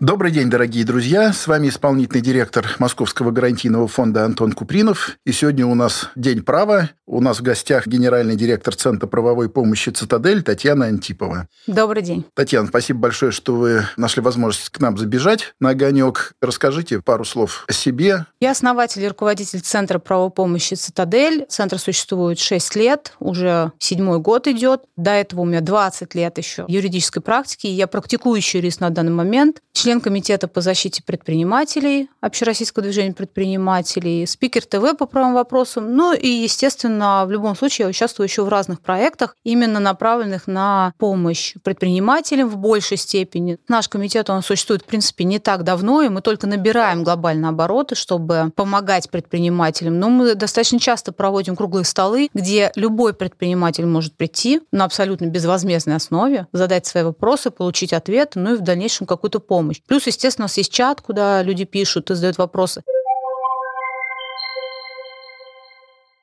Добрый день, дорогие друзья. С вами исполнительный директор Московского гарантийного фонда Антон Купринов. И сегодня у нас День права. У нас в гостях генеральный директор Центра правовой помощи «Цитадель» Татьяна Антипова. Добрый день. Татьяна, спасибо большое, что вы нашли возможность к нам забежать на огонек. Расскажите пару слов о себе. Я основатель и руководитель Центра правовой помощи «Цитадель». Центр существует 6 лет, уже седьмой год идет. До этого у меня 20 лет еще юридической практики. Я практикующий юрист на данный момент, член Комитета по защите предпринимателей, Общероссийского движения предпринимателей, спикер ТВ по правым вопросам, ну и, естественно, в любом случае я участвую еще в разных проектах, именно направленных на помощь предпринимателям в большей степени. Наш комитет, он существует, в принципе, не так давно, и мы только набираем глобально обороты, чтобы помогать предпринимателям. Но мы достаточно часто проводим круглые столы, где любой предприниматель может прийти на абсолютно безвозмездной основе, задать свои вопросы, получить ответы, ну и в дальнейшем какую-то помощь. Плюс, естественно, у нас есть чат, куда люди пишут и задают вопросы.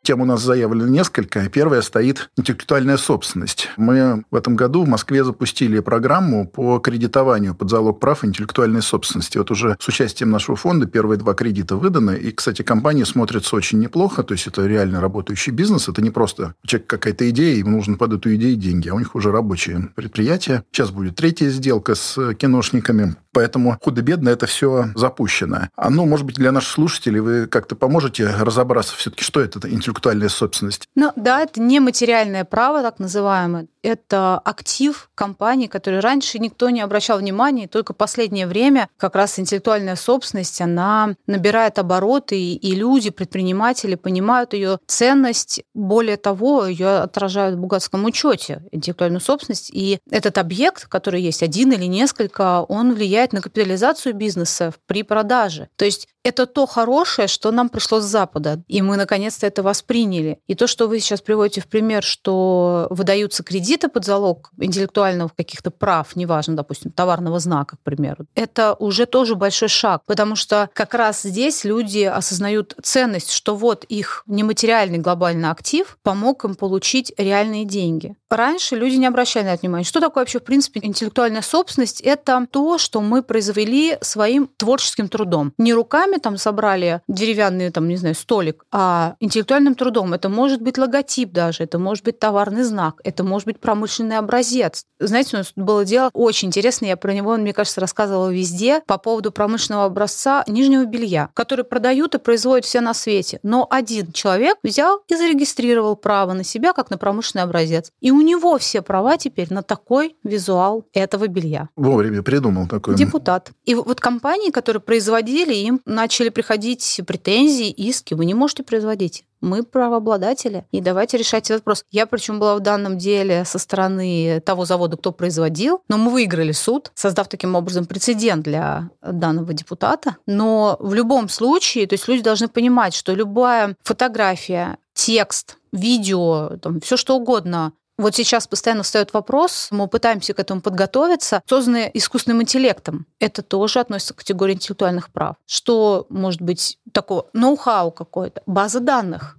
Тем у нас заявлено несколько. Первая стоит интеллектуальная собственность. Мы в этом году в Москве запустили программу по кредитованию под залог прав интеллектуальной собственности. Вот уже с участием нашего фонда первые два кредита выданы. И, кстати, компания смотрится очень неплохо. То есть это реально работающий бизнес. Это не просто у какая-то идея, ему нужно под эту идею деньги, а у них уже рабочие предприятия. Сейчас будет третья сделка с киношниками. Поэтому худо-бедно это все запущено. А ну, может быть, для наших слушателей вы как-то поможете разобраться все-таки, что это интеллектуальная собственность? Ну, да, это нематериальное право, так называемое. Это актив компании, который раньше никто не обращал внимания, и только последнее время как раз интеллектуальная собственность, она набирает обороты, и люди, предприниматели понимают ее ценность. Более того, ее отражают в бухгалтерском учете интеллектуальную собственность. И этот объект, который есть один или несколько, он влияет влияет на капитализацию бизнеса при продаже. То есть это то хорошее, что нам пришло с Запада, и мы наконец-то это восприняли. И то, что вы сейчас приводите в пример, что выдаются кредиты под залог интеллектуальных каких-то прав, неважно, допустим, товарного знака, к примеру, это уже тоже большой шаг, потому что как раз здесь люди осознают ценность, что вот их нематериальный глобальный актив помог им получить реальные деньги. Раньше люди не обращали на это внимания. Что такое вообще, в принципе, интеллектуальная собственность? Это то, что мы произвели своим творческим трудом. Не руками там собрали деревянный, там, не знаю, столик, а интеллектуальным трудом. Это может быть логотип даже, это может быть товарный знак, это может быть промышленный образец. Знаете, у нас было дело очень интересное, я про него, мне кажется, рассказывала везде по поводу промышленного образца нижнего белья, который продают и производят все на свете. Но один человек взял и зарегистрировал право на себя как на промышленный образец. И у него все права теперь на такой визуал этого белья. Вовремя придумал такой. Депутат. И вот компании, которые производили, им на начали приходить претензии, иски, вы не можете производить. Мы правообладатели, и давайте решать этот вопрос. Я причем была в данном деле со стороны того завода, кто производил, но мы выиграли суд, создав таким образом прецедент для данного депутата. Но в любом случае, то есть люди должны понимать, что любая фотография, текст, видео, там, все что угодно, вот сейчас постоянно встает вопрос, мы пытаемся к этому подготовиться, созданные искусственным интеллектом. Это тоже относится к категории интеллектуальных прав. Что может быть такого ноу-хау какое-то, база данных.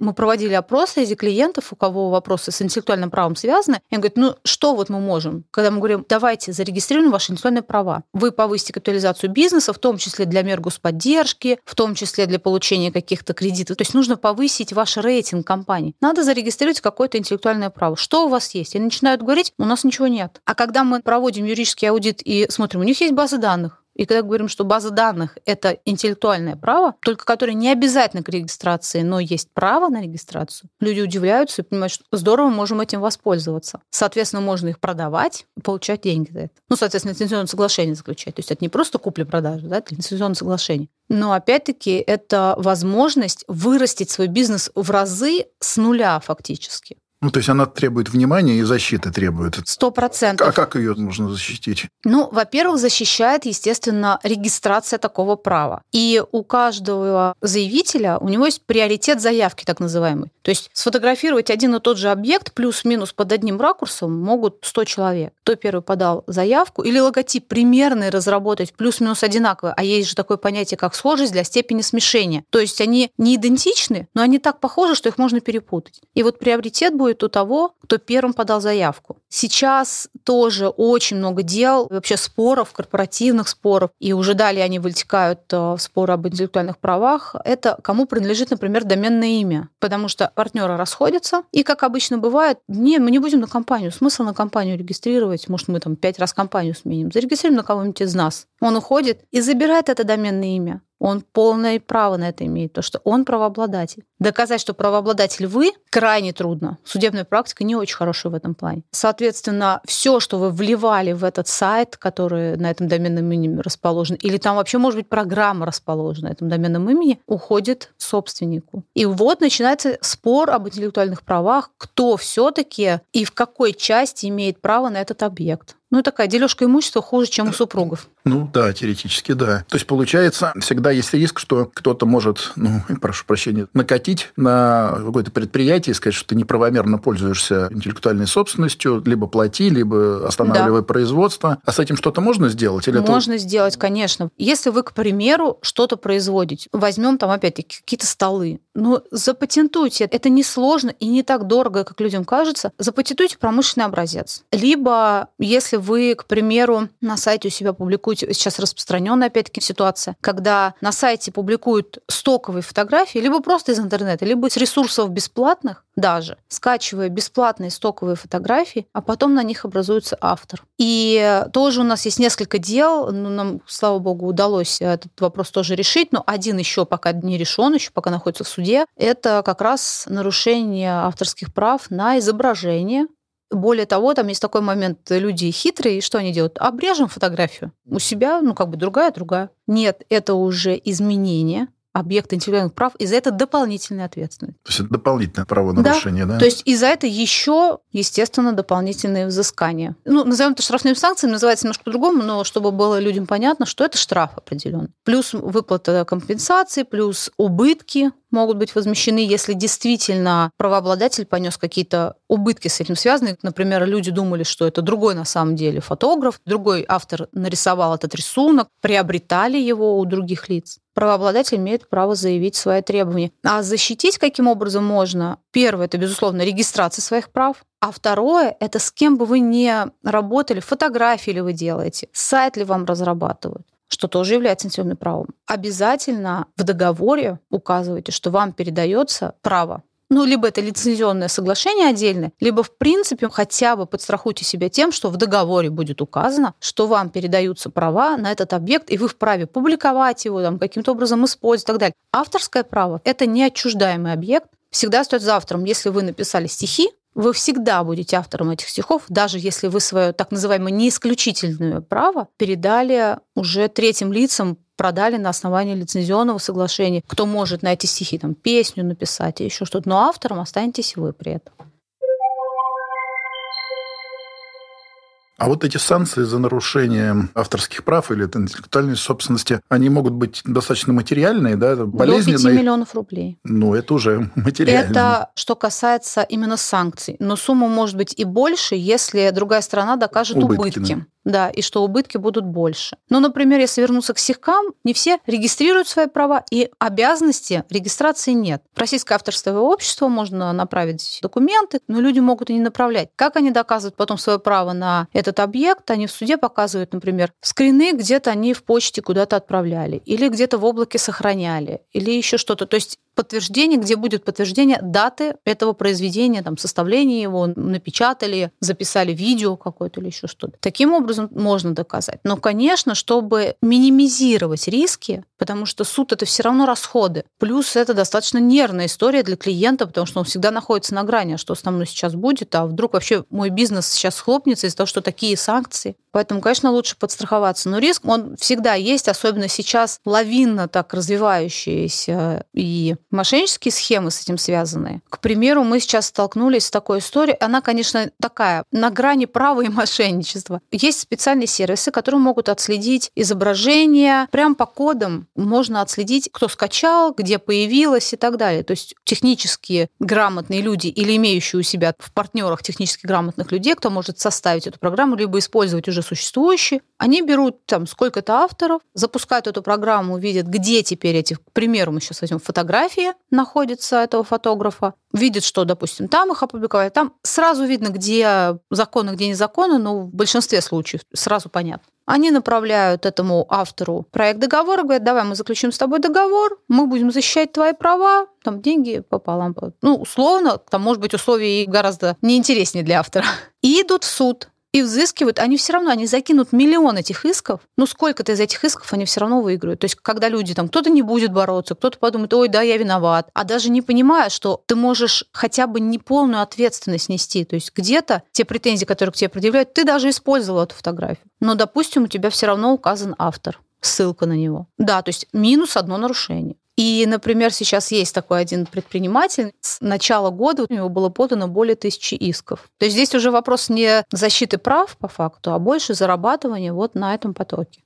Мы проводили опрос среди клиентов, у кого вопросы с интеллектуальным правом связаны, и он говорит, ну что вот мы можем? Когда мы говорим, давайте зарегистрируем ваши интеллектуальные права. Вы повысите капитализацию бизнеса, в том числе для мер господдержки, в том числе для получения каких-то кредитов. То есть нужно повысить ваш рейтинг компании. Надо зарегистрировать какое-то интеллектуальное право. Что у вас есть? И начинают говорить, у нас ничего нет. А когда мы проводим юридический аудит и смотрим, у них есть базы данных, и когда говорим, что база данных — это интеллектуальное право, только которое не обязательно к регистрации, но есть право на регистрацию, люди удивляются и понимают, что здорово, можем этим воспользоваться. Соответственно, можно их продавать и получать деньги за это. Ну, соответственно, лицензионное соглашение заключать. То есть это не просто купли-продажа, да, это лицензионное соглашение. Но опять-таки это возможность вырастить свой бизнес в разы с нуля фактически. Ну, то есть она требует внимания и защиты требует. Сто процентов. А как ее можно защитить? Ну, во-первых, защищает, естественно, регистрация такого права. И у каждого заявителя у него есть приоритет заявки, так называемый. То есть сфотографировать один и тот же объект плюс-минус под одним ракурсом могут 100 человек. Кто первый подал заявку или логотип примерный разработать плюс-минус одинаковый, а есть же такое понятие, как схожесть для степени смешения. То есть они не идентичны, но они так похожи, что их можно перепутать. И вот приоритет будет у того, кто первым подал заявку. Сейчас тоже очень много дел, вообще споров, корпоративных споров, и уже далее они вытекают э, в споры об интеллектуальных правах. Это кому принадлежит, например, доменное имя. Потому что партнеры расходятся, и, как обычно бывает, не, мы не будем на компанию, смысл на компанию регистрировать, может, мы там пять раз компанию сменим, зарегистрируем на кого-нибудь из нас. Он уходит и забирает это доменное имя он полное право на это имеет, то что он правообладатель. Доказать, что правообладатель вы, крайне трудно. Судебная практика не очень хорошая в этом плане. Соответственно, все, что вы вливали в этот сайт, который на этом доменном имени расположен, или там вообще, может быть, программа расположена на этом доменном имени, уходит собственнику. И вот начинается спор об интеллектуальных правах, кто все-таки и в какой части имеет право на этот объект. Ну, такая дележка имущества хуже, чем у супругов. Ну да, теоретически да. То есть получается, всегда есть риск, что кто-то может, ну, прошу прощения, накатить на какое-то предприятие и сказать, что ты неправомерно пользуешься интеллектуальной собственностью, либо плати, либо останавливай да. производство. А с этим что-то можно сделать? Или можно это... сделать, конечно. Если вы, к примеру, что-то производите, возьмем там опять-таки какие-то столы, ну, запатентуйте. Это несложно и не так дорого, как людям кажется. Запатентуйте промышленный образец. Либо, если вы, к примеру, на сайте у себя публикуете, сейчас распространенная опять-таки ситуация, когда на сайте публикуют стоковые фотографии, либо просто из интернета, либо с ресурсов бесплатных даже, скачивая бесплатные стоковые фотографии, а потом на них образуется автор. И тоже у нас есть несколько дел, ну, нам, слава богу, удалось этот вопрос тоже решить, но один еще пока не решен, еще пока находится в суде, это как раз нарушение авторских прав на изображение более того, там есть такой момент, люди хитрые, и что они делают? Обрежем фотографию. У себя, ну, как бы другая, другая. Нет, это уже изменение объекта интеллектуальных прав, и за это дополнительная ответственность. То есть это дополнительное правонарушение, да? да? То есть и за это еще, естественно, дополнительные взыскания. Ну, назовем это штрафными санкциями, называется немножко по-другому, но чтобы было людям понятно, что это штраф определенный. Плюс выплата компенсации, плюс убытки могут быть возмещены, если действительно правообладатель понес какие-то убытки с этим связанные. Например, люди думали, что это другой на самом деле фотограф, другой автор нарисовал этот рисунок, приобретали его у других лиц правообладатель имеет право заявить свои требования. А защитить каким образом можно? Первое, это, безусловно, регистрация своих прав. А второе, это с кем бы вы не работали, фотографии ли вы делаете, сайт ли вам разрабатывают что тоже является интеллектуальным правом. Обязательно в договоре указывайте, что вам передается право ну, либо это лицензионное соглашение отдельное, либо, в принципе, хотя бы подстрахуйте себя тем, что в договоре будет указано, что вам передаются права на этот объект, и вы вправе публиковать его, там, каким-то образом использовать и так далее. Авторское право – это неотчуждаемый объект, всегда стоит за автором. Если вы написали стихи, вы всегда будете автором этих стихов, даже если вы свое так называемое неисключительное право передали уже третьим лицам продали на основании лицензионного соглашения. Кто может на эти стихи там песню написать еще что-то. Но автором останетесь вы при этом. А вот эти санкции за нарушение авторских прав или интеллектуальной собственности, они могут быть достаточно материальные, да, болезненные. До 5 миллионов рублей. Ну, это уже материально. Это что касается именно санкций. Но сумма может быть и больше, если другая страна докажет убытки. убытки. Да, и что убытки будут больше. Но, например, если вернуться к сихкам, не все регистрируют свои права, и обязанности регистрации нет. В российское авторское общество можно направить документы, но люди могут и не направлять. Как они доказывают потом свое право на этот объект? Они в суде показывают, например, скрины где-то они в почте куда-то отправляли, или где-то в облаке сохраняли, или еще что-то. То есть подтверждение, где будет подтверждение даты этого произведения, там, составления его, напечатали, записали видео какое-то или еще что-то. Таким образом можно доказать. Но, конечно, чтобы минимизировать риски, потому что суд это все равно расходы. Плюс это достаточно нервная история для клиента, потому что он всегда находится на грани, а что со мной сейчас будет, а вдруг вообще мой бизнес сейчас схлопнется из-за того, что такие санкции. Поэтому, конечно, лучше подстраховаться. Но риск, он всегда есть, особенно сейчас лавинно так развивающиеся и мошеннические схемы с этим связаны. К примеру, мы сейчас столкнулись с такой историей. Она, конечно, такая, на грани права и мошенничества. Есть специальные сервисы, которые могут отследить изображение. Прям по кодам можно отследить, кто скачал, где появилось и так далее. То есть технически грамотные люди или имеющие у себя в партнерах технически грамотных людей, кто может составить эту программу, либо использовать уже существующие, они берут там сколько-то авторов, запускают эту программу, видят, где теперь эти, к примеру, мы сейчас возьмем фотографии находятся этого фотографа, видят, что, допустим, там их опубликовали, там сразу видно, где законы, где незаконно, но в большинстве случаев сразу понятно. Они направляют этому автору проект договора, говорят, давай мы заключим с тобой договор, мы будем защищать твои права, там деньги пополам. Ну, условно, там, может быть, условия гораздо неинтереснее для автора. И идут в суд и взыскивают, они все равно, они закинут миллион этих исков, ну сколько-то из этих исков они все равно выиграют. То есть когда люди там, кто-то не будет бороться, кто-то подумает, ой, да, я виноват, а даже не понимая, что ты можешь хотя бы неполную ответственность нести. То есть где-то те претензии, которые к тебе предъявляют, ты даже использовал эту фотографию. Но, допустим, у тебя все равно указан автор ссылка на него. Да, то есть минус одно нарушение. И, например, сейчас есть такой один предприниматель. С начала года у него было подано более тысячи исков. То есть здесь уже вопрос не защиты прав по факту, а больше зарабатывания вот на этом потоке.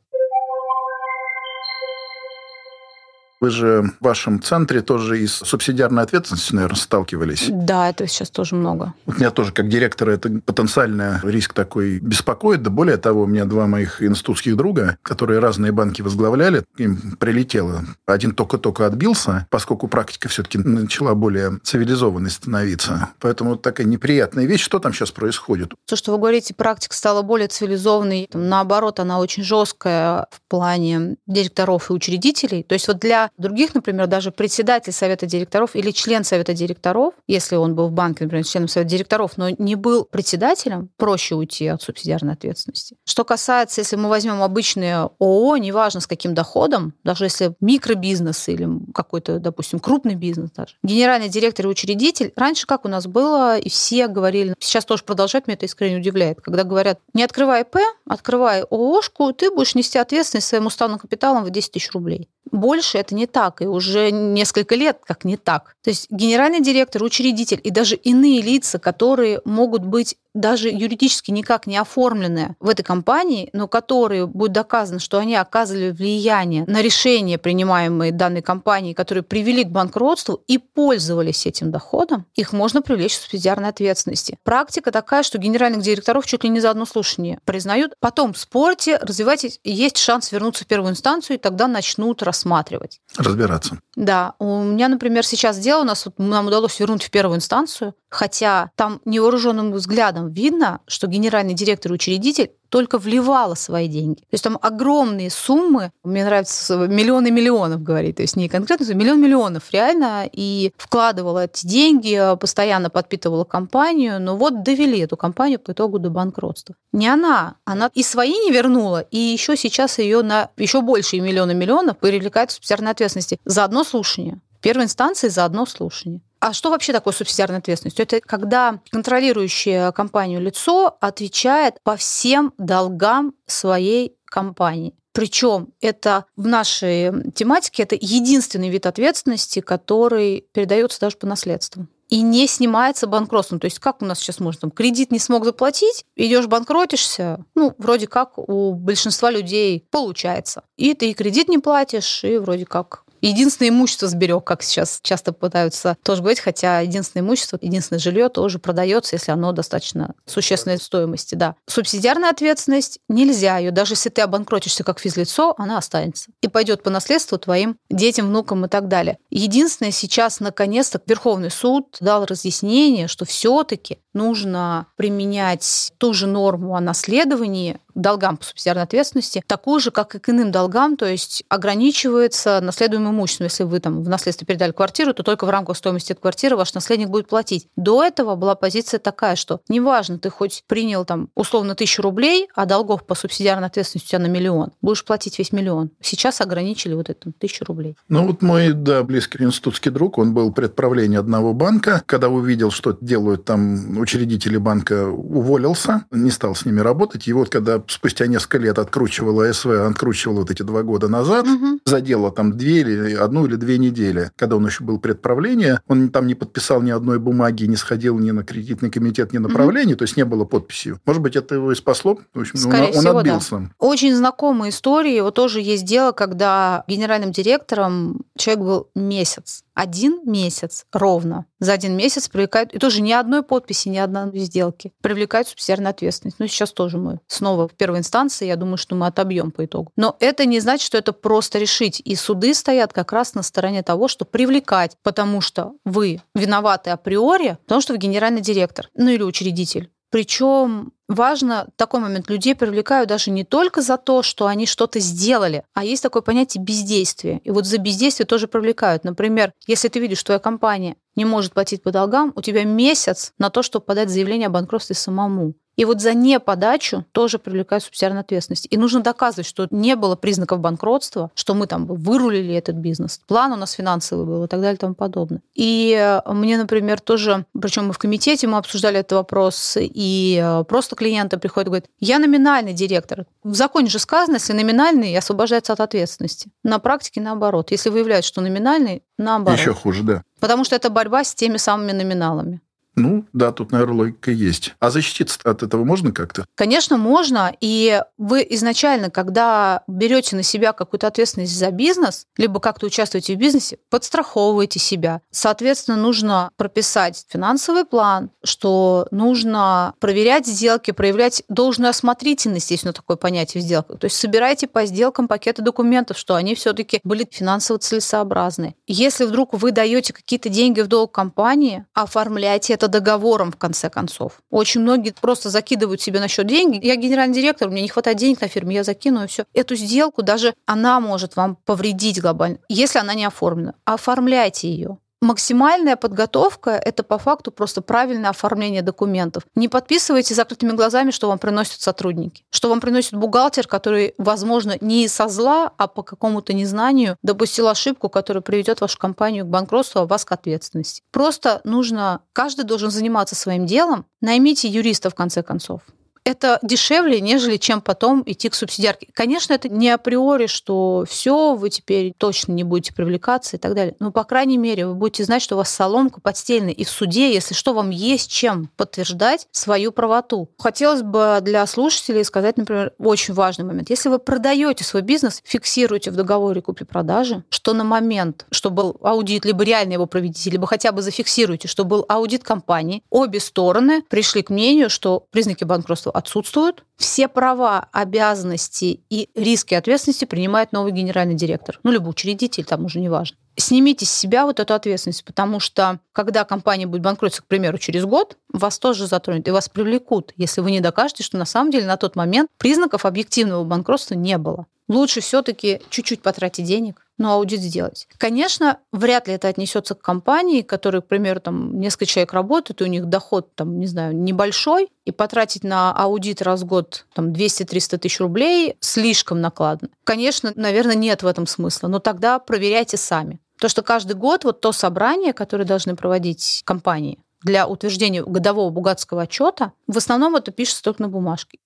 Вы же в вашем центре тоже и с субсидиарной ответственностью, наверное, сталкивались. Да, это сейчас тоже много. Вот меня тоже, как директора, это потенциальный риск такой беспокоит. Да более того, у меня два моих институтских друга, которые разные банки возглавляли, им прилетело. Один только-только отбился, поскольку практика все-таки начала более цивилизованной становиться. Поэтому такая неприятная вещь. Что там сейчас происходит? То, что вы говорите, практика стала более цивилизованной. Наоборот, она очень жесткая в плане директоров и учредителей. То есть вот для других, например, даже председатель совета директоров или член совета директоров, если он был в банке, например, членом совета директоров, но не был председателем, проще уйти от субсидиарной ответственности. Что касается, если мы возьмем обычные ООО, неважно с каким доходом, даже если микробизнес или какой-то, допустим, крупный бизнес даже, генеральный директор и учредитель, раньше как у нас было, и все говорили, сейчас тоже продолжать, меня это искренне удивляет, когда говорят, не открывай ИП, открывай ООшку, ты будешь нести ответственность своим уставным капиталом в 10 тысяч рублей. Больше это не так, и уже несколько лет как не так. То есть генеральный директор, учредитель и даже иные лица, которые могут быть даже юридически никак не оформленные в этой компании, но которые будет доказано, что они оказывали влияние на решения, принимаемые данной компанией, которые привели к банкротству и пользовались этим доходом, их можно привлечь к субсидиарной ответственности. Практика такая, что генеральных директоров чуть ли не за одно слушание признают. Потом спорьте, развивайтесь, есть шанс вернуться в первую инстанцию, и тогда начнут рассматривать. Разбираться. Да. У меня, например, сейчас дело у нас, вот нам удалось вернуть в первую инстанцию, хотя там невооруженным взглядом видно, что генеральный директор и учредитель только вливала свои деньги. То есть там огромные суммы, мне нравится миллионы миллионов говорить, то есть не конкретно, а миллион миллионов реально, и вкладывала эти деньги, постоянно подпитывала компанию, но вот довели эту компанию по итогу до банкротства. Не она, она и свои не вернула, и еще сейчас ее на еще большие миллионы миллионов привлекает к субсидиарной ответственности за одно слушание. В первой инстанции за одно слушание. А что вообще такое субсидиарная ответственность? Это когда контролирующее компанию лицо отвечает по всем долгам своей компании. Причем это в нашей тематике это единственный вид ответственности, который передается даже по наследству и не снимается банкротством. То есть как у нас сейчас можно? Там, кредит не смог заплатить, идешь банкротишься, ну, вроде как у большинства людей получается. И ты и кредит не платишь, и вроде как единственное имущество сберег, как сейчас часто пытаются тоже говорить, хотя единственное имущество, единственное жилье тоже продается, если оно достаточно существенной стоимости, да. Субсидиарная ответственность нельзя ее, даже если ты обанкротишься как физлицо, она останется и пойдет по наследству твоим детям, внукам и так далее. Единственное, сейчас наконец-то Верховный суд дал разъяснение, что все-таки нужно применять ту же норму о наследовании долгам по субсидиарной ответственности, такую же, как и к иным долгам, то есть ограничивается наследуемым имуществом. Если вы там в наследство передали квартиру, то только в рамках стоимости этой квартиры ваш наследник будет платить. До этого была позиция такая, что неважно, ты хоть принял там условно тысячу рублей, а долгов по субсидиарной ответственности у тебя на миллион, будешь платить весь миллион. Сейчас ограничили вот это тысячу рублей. Ну вот мой, да, близкий институтский друг, он был предправление одного банка, когда увидел, что делают там учредители банка, уволился, не стал с ними работать. И вот когда спустя несколько лет откручивала СВ, откручивала вот эти два года назад, угу. за дело там две или одну или две недели, когда он еще был предправление, он там не подписал ни одной бумаги, не сходил ни на кредитный комитет, ни на правление, угу. то есть не было подписи. Может быть, это его и спасло? В общем, Скорее он, всего, отбился. Да. Очень знакомые истории. Вот тоже есть дело, когда генеральным директором человек был месяц один месяц ровно. За один месяц привлекают, и тоже ни одной подписи, ни одной сделки, привлекают субсидиарную ответственность. Ну, сейчас тоже мы снова в первой инстанции, я думаю, что мы отобьем по итогу. Но это не значит, что это просто решить. И суды стоят как раз на стороне того, что привлекать, потому что вы виноваты априори, потому что вы генеральный директор, ну или учредитель. Причем важно такой момент. Людей привлекают даже не только за то, что они что-то сделали, а есть такое понятие бездействия. И вот за бездействие тоже привлекают. Например, если ты видишь, что твоя компания не может платить по долгам, у тебя месяц на то, чтобы подать заявление о банкротстве самому. И вот за неподачу тоже привлекают субсидиарную ответственность. И нужно доказывать, что не было признаков банкротства, что мы там вырулили этот бизнес. План у нас финансовый был и так далее и тому подобное. И э, мне, например, тоже, причем мы в комитете мы обсуждали этот вопрос, и э, просто клиенты приходят и говорят, я номинальный директор. В законе же сказано, если номинальный, освобождается от ответственности. На практике наоборот. Если выявляют, что номинальный, наоборот. Еще хуже, да. Потому что это борьба с теми самыми номиналами. Ну, да, тут, наверное, логика есть. А защититься от этого можно как-то? Конечно, можно. И вы изначально, когда берете на себя какую-то ответственность за бизнес, либо как-то участвуете в бизнесе, подстраховываете себя. Соответственно, нужно прописать финансовый план, что нужно проверять сделки, проявлять должную осмотрительность, есть на такое понятие в. То есть собирайте по сделкам пакеты документов, что они все-таки были финансово целесообразны. Если вдруг вы даете какие-то деньги в долг компании, оформляйте это это договором, в конце концов. Очень многие просто закидывают себе на счет деньги. Я генеральный директор, мне не хватает денег на фирме, я закину и все. Эту сделку даже она может вам повредить глобально, если она не оформлена. Оформляйте ее. Максимальная подготовка – это по факту просто правильное оформление документов. Не подписывайте закрытыми глазами, что вам приносят сотрудники, что вам приносит бухгалтер, который, возможно, не со зла, а по какому-то незнанию допустил ошибку, которая приведет вашу компанию к банкротству, а вас к ответственности. Просто нужно, каждый должен заниматься своим делом, наймите юриста в конце концов это дешевле, нежели чем потом идти к субсидиарке. Конечно, это не априори, что все, вы теперь точно не будете привлекаться и так далее. Но, по крайней мере, вы будете знать, что у вас соломка подстельная. И в суде, если что, вам есть чем подтверждать свою правоту. Хотелось бы для слушателей сказать, например, очень важный момент. Если вы продаете свой бизнес, фиксируйте в договоре купли-продажи, что на момент, что был аудит, либо реально его проведите, либо хотя бы зафиксируйте, что был аудит компании, обе стороны пришли к мнению, что признаки банкротства отсутствуют. Все права, обязанности и риски ответственности принимает новый генеральный директор. Ну, либо учредитель, там уже не важно. Снимите с себя вот эту ответственность, потому что когда компания будет банкротиться, к примеру, через год, вас тоже затронет и вас привлекут, если вы не докажете, что на самом деле на тот момент признаков объективного банкротства не было. Лучше все-таки чуть-чуть потратить денег, но аудит сделать. Конечно, вряд ли это отнесется к компании, которая, к примеру, там несколько человек работают, и у них доход, там, не знаю, небольшой, и потратить на аудит раз в год там 200-300 тысяч рублей слишком накладно. Конечно, наверное, нет в этом смысла, но тогда проверяйте сами. То, что каждый год вот то собрание, которое должны проводить компании для утверждения годового бухгалтерского отчета, в основном это пишется только на бумажке.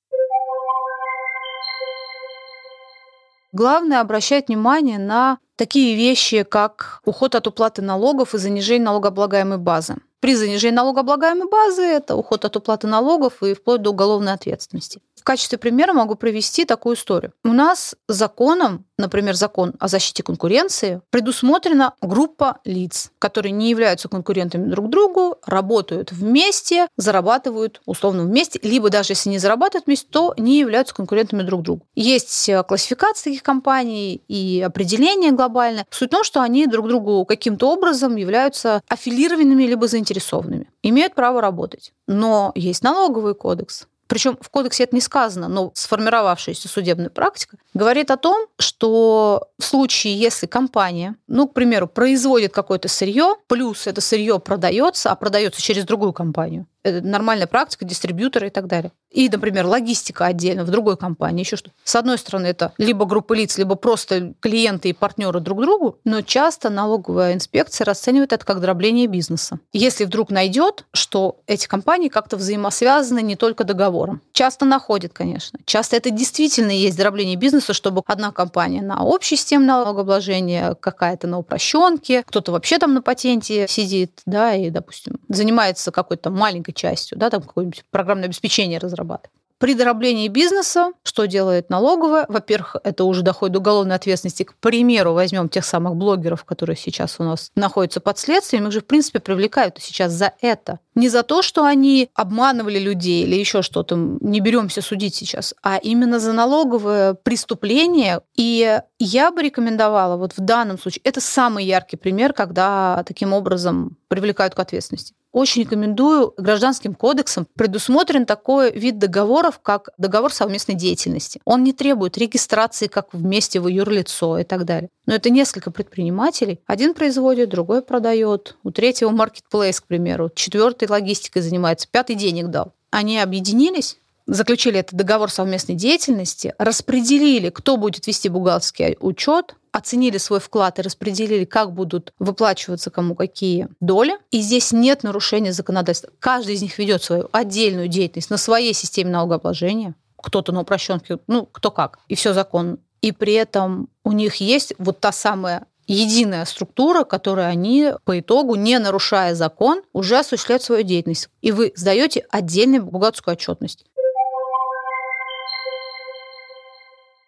Главное обращать внимание на такие вещи, как уход от уплаты налогов и занижение налогооблагаемой базы. При занижении налогооблагаемой базы это уход от уплаты налогов и вплоть до уголовной ответственности. В качестве примера могу привести такую историю. У нас законом, например, закон о защите конкуренции, предусмотрена группа лиц, которые не являются конкурентами друг другу, работают вместе, зарабатывают условно вместе, либо даже если не зарабатывают вместе, то не являются конкурентами друг другу. Есть э, классификация таких компаний и определение глобальное. Суть в том, что они друг другу каким-то образом являются аффилированными либо заинтересованными, имеют право работать. Но есть налоговый кодекс, причем в кодексе это не сказано, но сформировавшаяся судебная практика говорит о том, что в случае, если компания, ну, к примеру, производит какое-то сырье, плюс это сырье продается, а продается через другую компанию, Это нормальная практика, дистрибьюторы и так далее. И, например, логистика отдельно в другой компании, еще что. С одной стороны, это либо группа лиц, либо просто клиенты и партнеры друг другу, но часто налоговая инспекция расценивает это как дробление бизнеса. Если вдруг найдет, что эти компании как-то взаимосвязаны не только договором. Часто находит, конечно. Часто это действительно есть дробление бизнеса, чтобы одна компания на общей системе налогообложения, какая-то на упрощенке, кто-то вообще там на патенте сидит, да, и, допустим, занимается какой-то маленькой частью, да, там какое-нибудь программное обеспечение разрабатывает. При дроблении бизнеса что делает налоговая? Во-первых, это уже доходит до уголовной ответственности. К примеру, возьмем тех самых блогеров, которые сейчас у нас находятся под следствием, их же, в принципе, привлекают сейчас за это. Не за то, что они обманывали людей или еще что-то, не беремся судить сейчас, а именно за налоговое преступление. И я бы рекомендовала вот в данном случае, это самый яркий пример, когда таким образом привлекают к ответственности очень рекомендую гражданским кодексом предусмотрен такой вид договоров, как договор совместной деятельности. Он не требует регистрации как вместе в юрлицо и так далее. Но это несколько предпринимателей. Один производит, другой продает. У третьего маркетплейс, к примеру. Четвертый логистикой занимается, пятый денег дал. Они объединились, заключили этот договор совместной деятельности, распределили, кто будет вести бухгалтерский учет, оценили свой вклад и распределили, как будут выплачиваться кому какие доли. И здесь нет нарушения законодательства. Каждый из них ведет свою отдельную деятельность на своей системе налогообложения. Кто-то на упрощенке, ну, кто как. И все законно. И при этом у них есть вот та самая единая структура, которой они по итогу, не нарушая закон, уже осуществляют свою деятельность. И вы сдаете отдельную бухгалтерскую отчетность.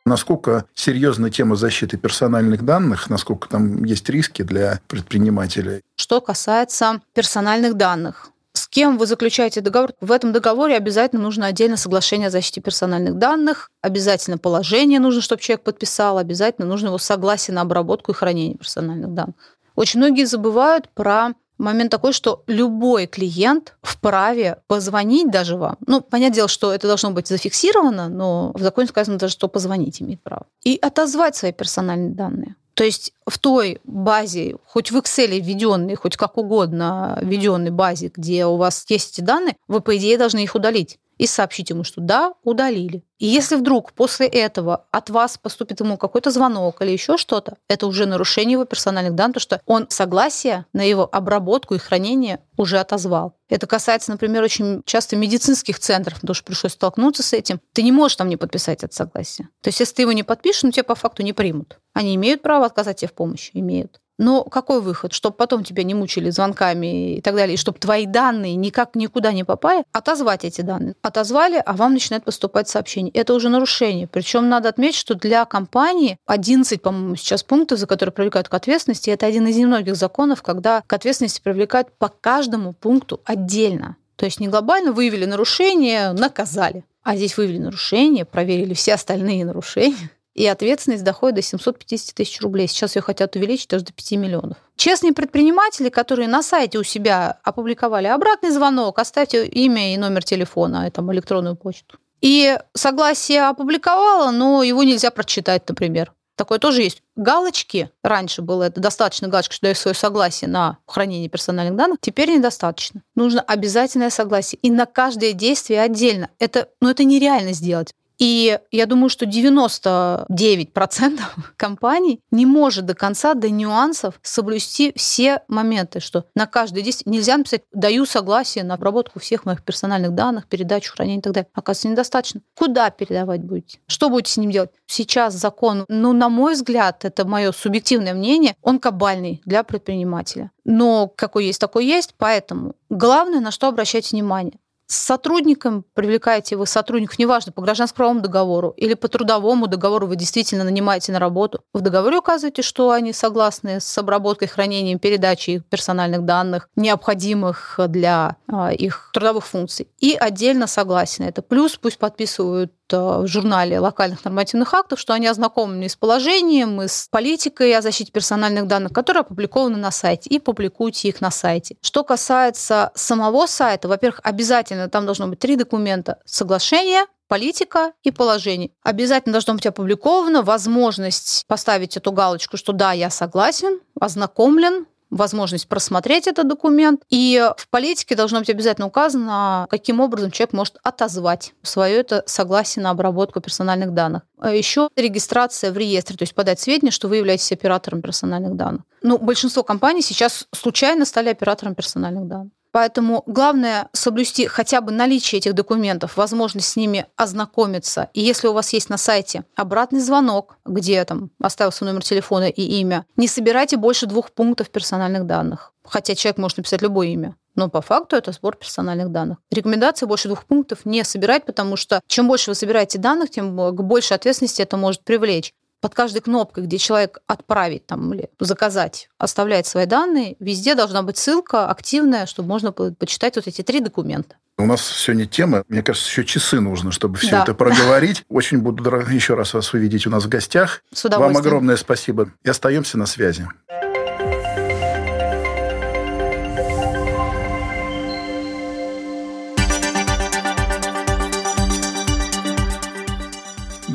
Насколько серьезна тема защиты персональных данных, насколько там есть риски для предпринимателей? Что касается персональных данных, с кем вы заключаете договор. В этом договоре обязательно нужно отдельно соглашение о защите персональных данных, обязательно положение нужно, чтобы человек подписал, обязательно нужно его согласие на обработку и хранение персональных данных. Очень многие забывают про момент такой, что любой клиент вправе позвонить даже вам. Ну, понятное дело, что это должно быть зафиксировано, но в законе сказано даже, что позвонить имеет право. И отозвать свои персональные данные. То есть в той базе, хоть в Excel введенной, хоть как угодно введенной базе, где у вас есть эти данные, вы, по идее, должны их удалить и сообщить ему, что да, удалили. И если вдруг после этого от вас поступит ему какой-то звонок или еще что-то, это уже нарушение его персональных данных, потому что он согласие на его обработку и хранение уже отозвал. Это касается, например, очень часто медицинских центров, потому что пришлось столкнуться с этим. Ты не можешь там не подписать это согласие. То есть, если ты его не подпишешь, ну, тебя по факту не примут. Они имеют право отказать тебе в помощи? Имеют. Но какой выход? Чтобы потом тебя не мучили звонками и так далее, и чтобы твои данные никак никуда не попали, отозвать эти данные. Отозвали, а вам начинает поступать сообщение. Это уже нарушение. Причем надо отметить, что для компании 11, по-моему, сейчас пунктов, за которые привлекают к ответственности, это один из немногих законов, когда к ответственности привлекают по каждому пункту отдельно. То есть не глобально выявили нарушение, наказали. А здесь выявили нарушение, проверили все остальные нарушения, и ответственность доходит до 750 тысяч рублей. Сейчас ее хотят увеличить даже до 5 миллионов. Честные предприниматели, которые на сайте у себя опубликовали обратный звонок, оставьте имя и номер телефона, и там электронную почту. И согласие опубликовала, но его нельзя прочитать, например. Такое тоже есть. Галочки. Раньше было это достаточно галочки, что даю свое согласие на хранение персональных данных. Теперь недостаточно. Нужно обязательное согласие. И на каждое действие отдельно. Это, ну, это нереально сделать. И я думаю, что 99% компаний не может до конца, до нюансов соблюсти все моменты, что на каждое действие нельзя написать «даю согласие на обработку всех моих персональных данных, передачу, хранение и так далее». Оказывается, недостаточно. Куда передавать будете? Что будете с ним делать? Сейчас закон, ну, на мой взгляд, это мое субъективное мнение, он кабальный для предпринимателя. Но какой есть, такой есть, поэтому главное, на что обращать внимание с сотрудником привлекаете вы сотрудников, неважно, по гражданско-правовому договору или по трудовому договору вы действительно нанимаете на работу. В договоре указываете, что они согласны с обработкой, хранением, передачей персональных данных, необходимых для а, их трудовых функций. И отдельно согласен это. Плюс пусть подписывают в журнале локальных нормативных актов, что они ознакомлены с положением, и с политикой о защите персональных данных, которые опубликованы на сайте, и публикуйте их на сайте. Что касается самого сайта, во-первых, обязательно там должно быть три документа. Соглашение, политика и положение. Обязательно должно быть опубликовано возможность поставить эту галочку, что да, я согласен, ознакомлен, возможность просмотреть этот документ. И в политике должно быть обязательно указано, каким образом человек может отозвать свое это согласие на обработку персональных данных. А еще регистрация в реестре, то есть подать сведения, что вы являетесь оператором персональных данных. Ну, большинство компаний сейчас случайно стали оператором персональных данных. Поэтому главное соблюсти хотя бы наличие этих документов, возможность с ними ознакомиться. И если у вас есть на сайте обратный звонок, где там оставил свой номер телефона и имя, не собирайте больше двух пунктов персональных данных. Хотя человек может написать любое имя. Но по факту это сбор персональных данных. Рекомендация больше двух пунктов не собирать, потому что чем больше вы собираете данных, тем к большей ответственности это может привлечь под каждой кнопкой, где человек отправить там, или заказать, оставляет свои данные, везде должна быть ссылка активная, чтобы можно было почитать вот эти три документа. У нас сегодня тема, мне кажется, еще часы нужно, чтобы все да. это проговорить. Очень буду еще раз вас увидеть у нас в гостях. С удовольствием. Вам огромное спасибо. И остаемся на связи.